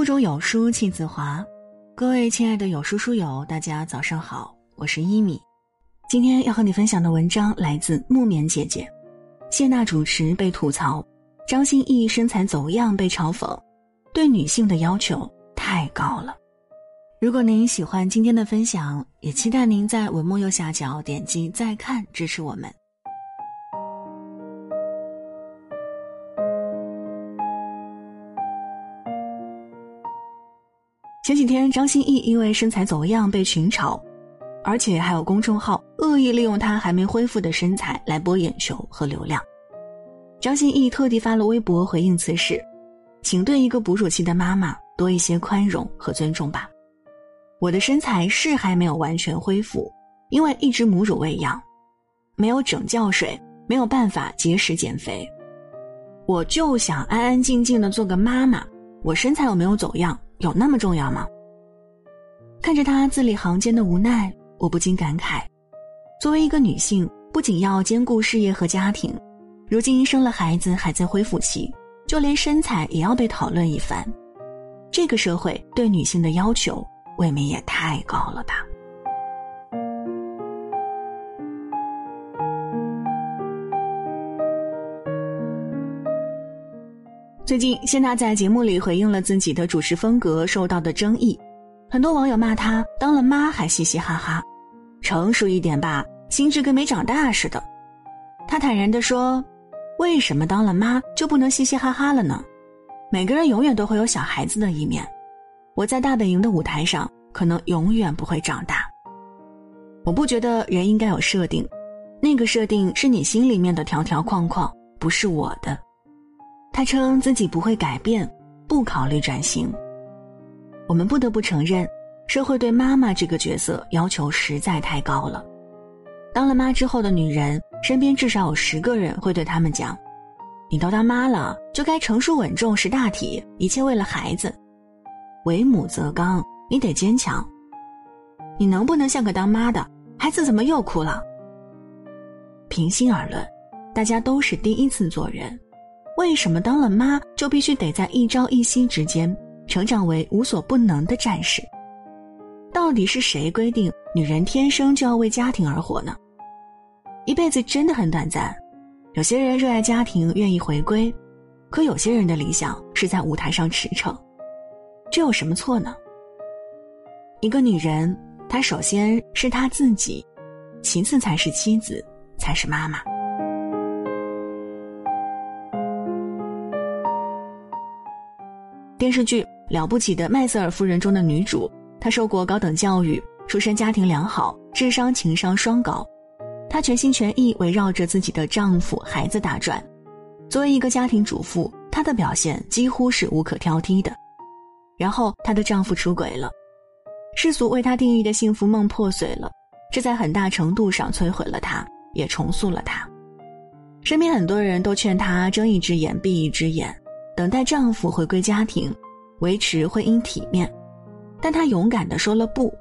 腹中有书气自华，各位亲爱的有书书友，大家早上好，我是一米。今天要和你分享的文章来自木棉姐姐。谢娜主持被吐槽，张歆艺身材走样被嘲讽，对女性的要求太高了。如果您喜欢今天的分享，也期待您在文末右下角点击再看支持我们。前几天，张歆艺因为身材走样被群嘲，而且还有公众号恶意利用她还没恢复的身材来博眼球和流量。张歆艺特地发了微博回应此事，请对一个哺乳期的妈妈多一些宽容和尊重吧。我的身材是还没有完全恢复，因为一直母乳喂养，没有整觉睡，没有办法节食减肥。我就想安安静静的做个妈妈，我身材有没有走样？有那么重要吗？看着他字里行间的无奈，我不禁感慨：作为一个女性，不仅要兼顾事业和家庭，如今生了孩子还在恢复期，就连身材也要被讨论一番。这个社会对女性的要求，未免也太高了吧？最近，谢娜在节目里回应了自己的主持风格受到的争议，很多网友骂她当了妈还嘻嘻哈哈，成熟一点吧，心智跟没长大似的。她坦然地说：“为什么当了妈就不能嘻嘻哈哈了呢？每个人永远都会有小孩子的一面。我在大本营的舞台上，可能永远不会长大。我不觉得人应该有设定，那个设定是你心里面的条条框框，不是我的。”他称自己不会改变，不考虑转型。我们不得不承认，社会对妈妈这个角色要求实在太高了。当了妈之后的女人，身边至少有十个人会对他们讲：“你都当妈了，就该成熟稳重识大体，一切为了孩子。为母则刚，你得坚强。你能不能像个当妈的？孩子怎么又哭了？”平心而论，大家都是第一次做人。为什么当了妈就必须得在一朝一夕之间成长为无所不能的战士？到底是谁规定女人天生就要为家庭而活呢？一辈子真的很短暂，有些人热爱家庭，愿意回归，可有些人的理想是在舞台上驰骋，这有什么错呢？一个女人，她首先是她自己，其次才是妻子，才是妈妈。电视剧《了不起的麦瑟尔夫人》中的女主，她受过高等教育，出身家庭良好，智商情商双高。她全心全意围绕着自己的丈夫、孩子打转。作为一个家庭主妇，她的表现几乎是无可挑剔的。然后，她的丈夫出轨了，世俗为她定义的幸福梦破碎了，这在很大程度上摧毁了她，也重塑了她。身边很多人都劝她睁一只眼闭一只眼。等待丈夫回归家庭，维持婚姻体面，但她勇敢地说了不，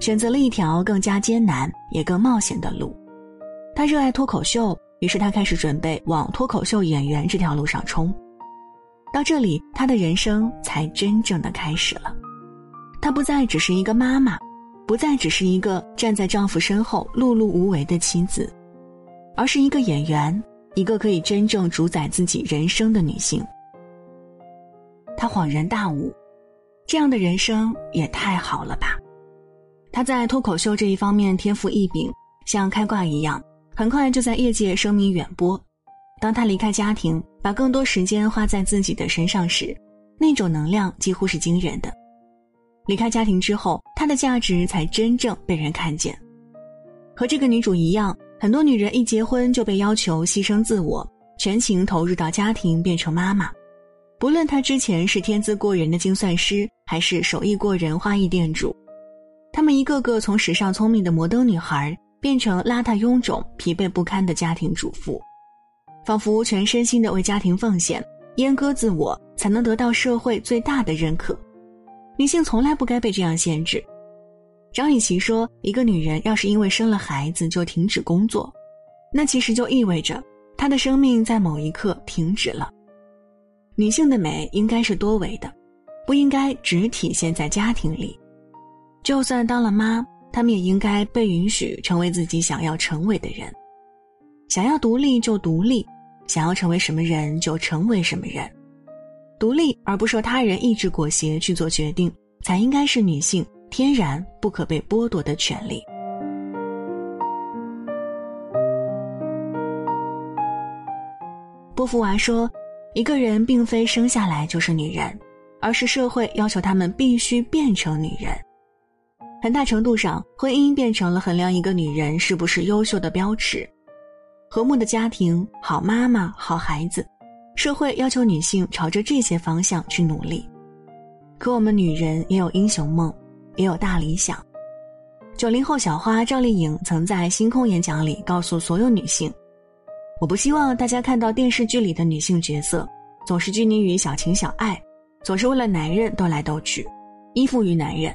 选择了一条更加艰难也更冒险的路。她热爱脱口秀，于是她开始准备往脱口秀演员这条路上冲。到这里，她的人生才真正的开始了。她不再只是一个妈妈，不再只是一个站在丈夫身后碌碌无为的妻子，而是一个演员，一个可以真正主宰自己人生的女性。他恍然大悟，这样的人生也太好了吧！他在脱口秀这一方面天赋异禀，像开挂一样，很快就在业界声名远播。当他离开家庭，把更多时间花在自己的身上时，那种能量几乎是惊人的。离开家庭之后，他的价值才真正被人看见。和这个女主一样，很多女人一结婚就被要求牺牲自我，全情投入到家庭，变成妈妈。不论她之前是天资过人的精算师，还是手艺过人花艺店主，她们一个个从时尚聪明的摩登女孩，变成邋遢臃肿、疲惫不堪的家庭主妇，仿佛全身心的为家庭奉献，阉割自我，才能得到社会最大的认可。女性从来不该被这样限制。张雨绮说：“一个女人要是因为生了孩子就停止工作，那其实就意味着她的生命在某一刻停止了。”女性的美应该是多维的，不应该只体现在家庭里。就算当了妈，他们也应该被允许成为自己想要成为的人。想要独立就独立，想要成为什么人就成为什么人。独立而不受他人意志裹挟去做决定，才应该是女性天然不可被剥夺的权利。波伏娃说：“一个人并非生下来就是女人，而是社会要求他们必须变成女人。很大程度上，婚姻变成了衡量一个女人是不是优秀的标尺。和睦的家庭、好妈妈、好孩子，社会要求女性朝着这些方向去努力。可我们女人也有英雄梦，也有大理想。九零后小花赵丽颖曾在星空演讲里告诉所有女性。”我不希望大家看到电视剧里的女性角色，总是拘泥于小情小爱，总是为了男人斗来斗去，依附于男人。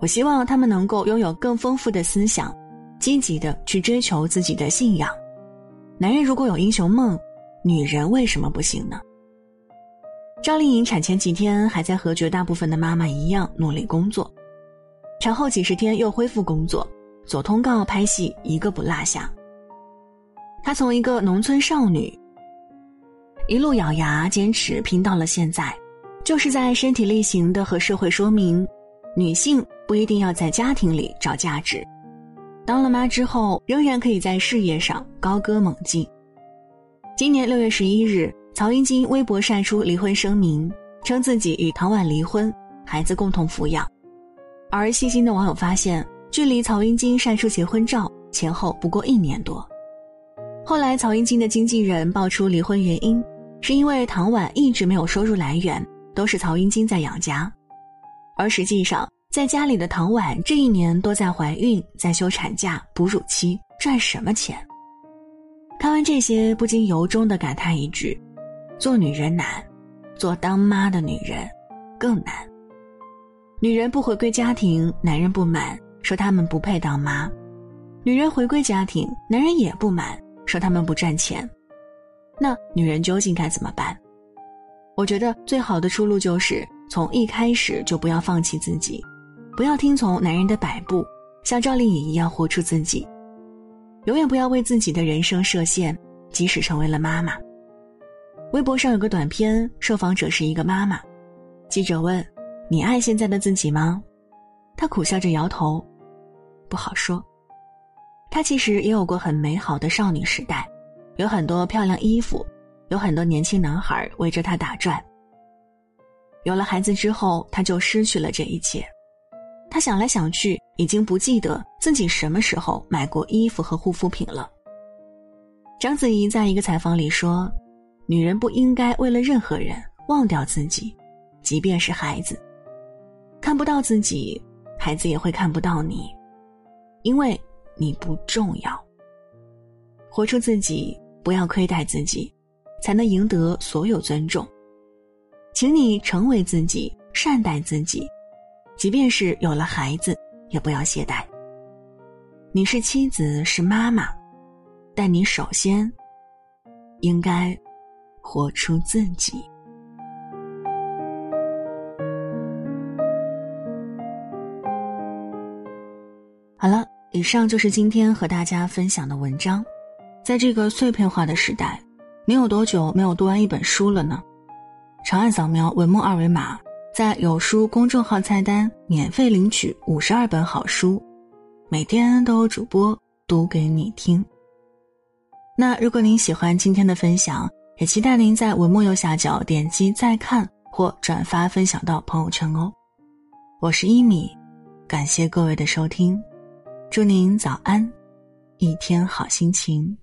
我希望他们能够拥有更丰富的思想，积极的去追求自己的信仰。男人如果有英雄梦，女人为什么不行呢？赵丽颖产前几天还在和绝大部分的妈妈一样努力工作，产后几十天又恢复工作，左通告拍戏一个不落下。她从一个农村少女，一路咬牙坚持拼到了现在，就是在身体力行的和社会说明，女性不一定要在家庭里找价值，当了妈之后仍然可以在事业上高歌猛进。今年六月十一日，曹云金微博晒出离婚声明，称自己与唐婉离婚，孩子共同抚养。而细心的网友发现，距离曹云金晒出结婚照前后不过一年多。后来，曹云金的经纪人爆出离婚原因，是因为唐婉一直没有收入来源，都是曹云金在养家。而实际上，在家里的唐婉这一年多在怀孕，在休产假、哺乳期，赚什么钱？看完这些，不禁由衷的感叹一句：做女人难，做当妈的女人更难。女人不回归家庭，男人不满，说他们不配当妈；女人回归家庭，男人也不满。说他们不赚钱，那女人究竟该怎么办？我觉得最好的出路就是从一开始就不要放弃自己，不要听从男人的摆布，像赵丽颖一样活出自己，永远不要为自己的人生设限，即使成为了妈妈。微博上有个短片，受访者是一个妈妈，记者问：“你爱现在的自己吗？”她苦笑着摇头：“不好说。”她其实也有过很美好的少女时代，有很多漂亮衣服，有很多年轻男孩围着她打转。有了孩子之后，她就失去了这一切。她想来想去，已经不记得自己什么时候买过衣服和护肤品了。章子怡在一个采访里说：“女人不应该为了任何人忘掉自己，即便是孩子。看不到自己，孩子也会看不到你，因为。”你不重要，活出自己，不要亏待自己，才能赢得所有尊重。请你成为自己，善待自己，即便是有了孩子，也不要懈怠。你是妻子，是妈妈，但你首先应该活出自己。以上就是今天和大家分享的文章。在这个碎片化的时代，你有多久没有读完一本书了呢？长按扫描文末二维码，在有书公众号菜单免费领取五十二本好书，每天都有主播读给你听。那如果您喜欢今天的分享，也期待您在文末右下角点击再看或转发分享到朋友圈哦。我是一米，感谢各位的收听。祝您早安，一天好心情。